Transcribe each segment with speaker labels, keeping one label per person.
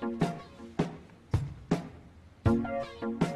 Speaker 1: Thank you.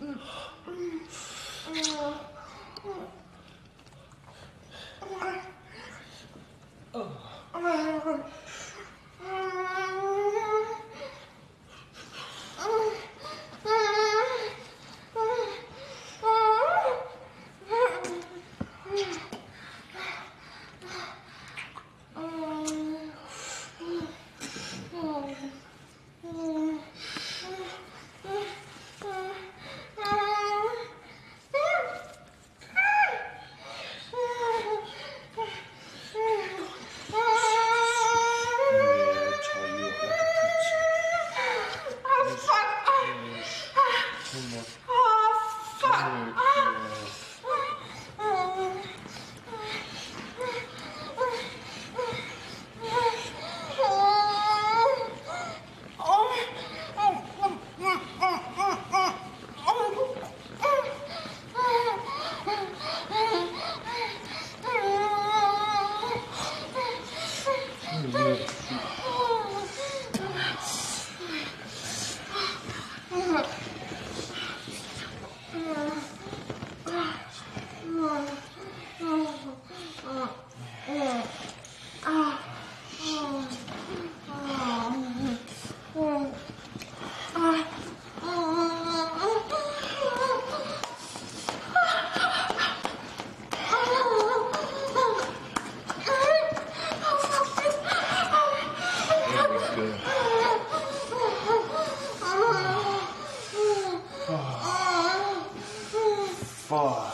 Speaker 1: Mm.
Speaker 2: Oh.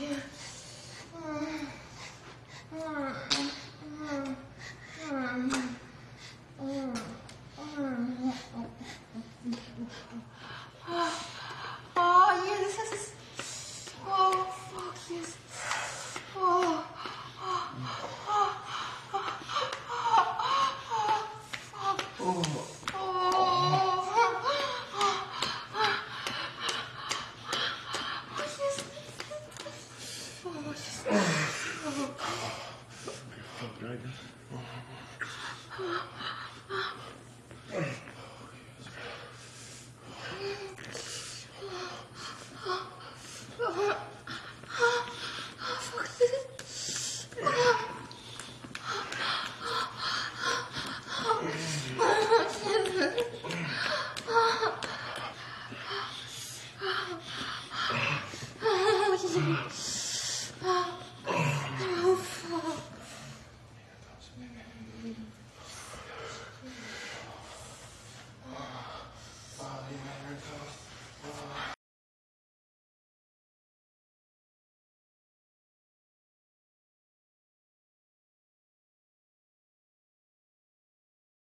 Speaker 2: Yeah.
Speaker 1: Oh, my God.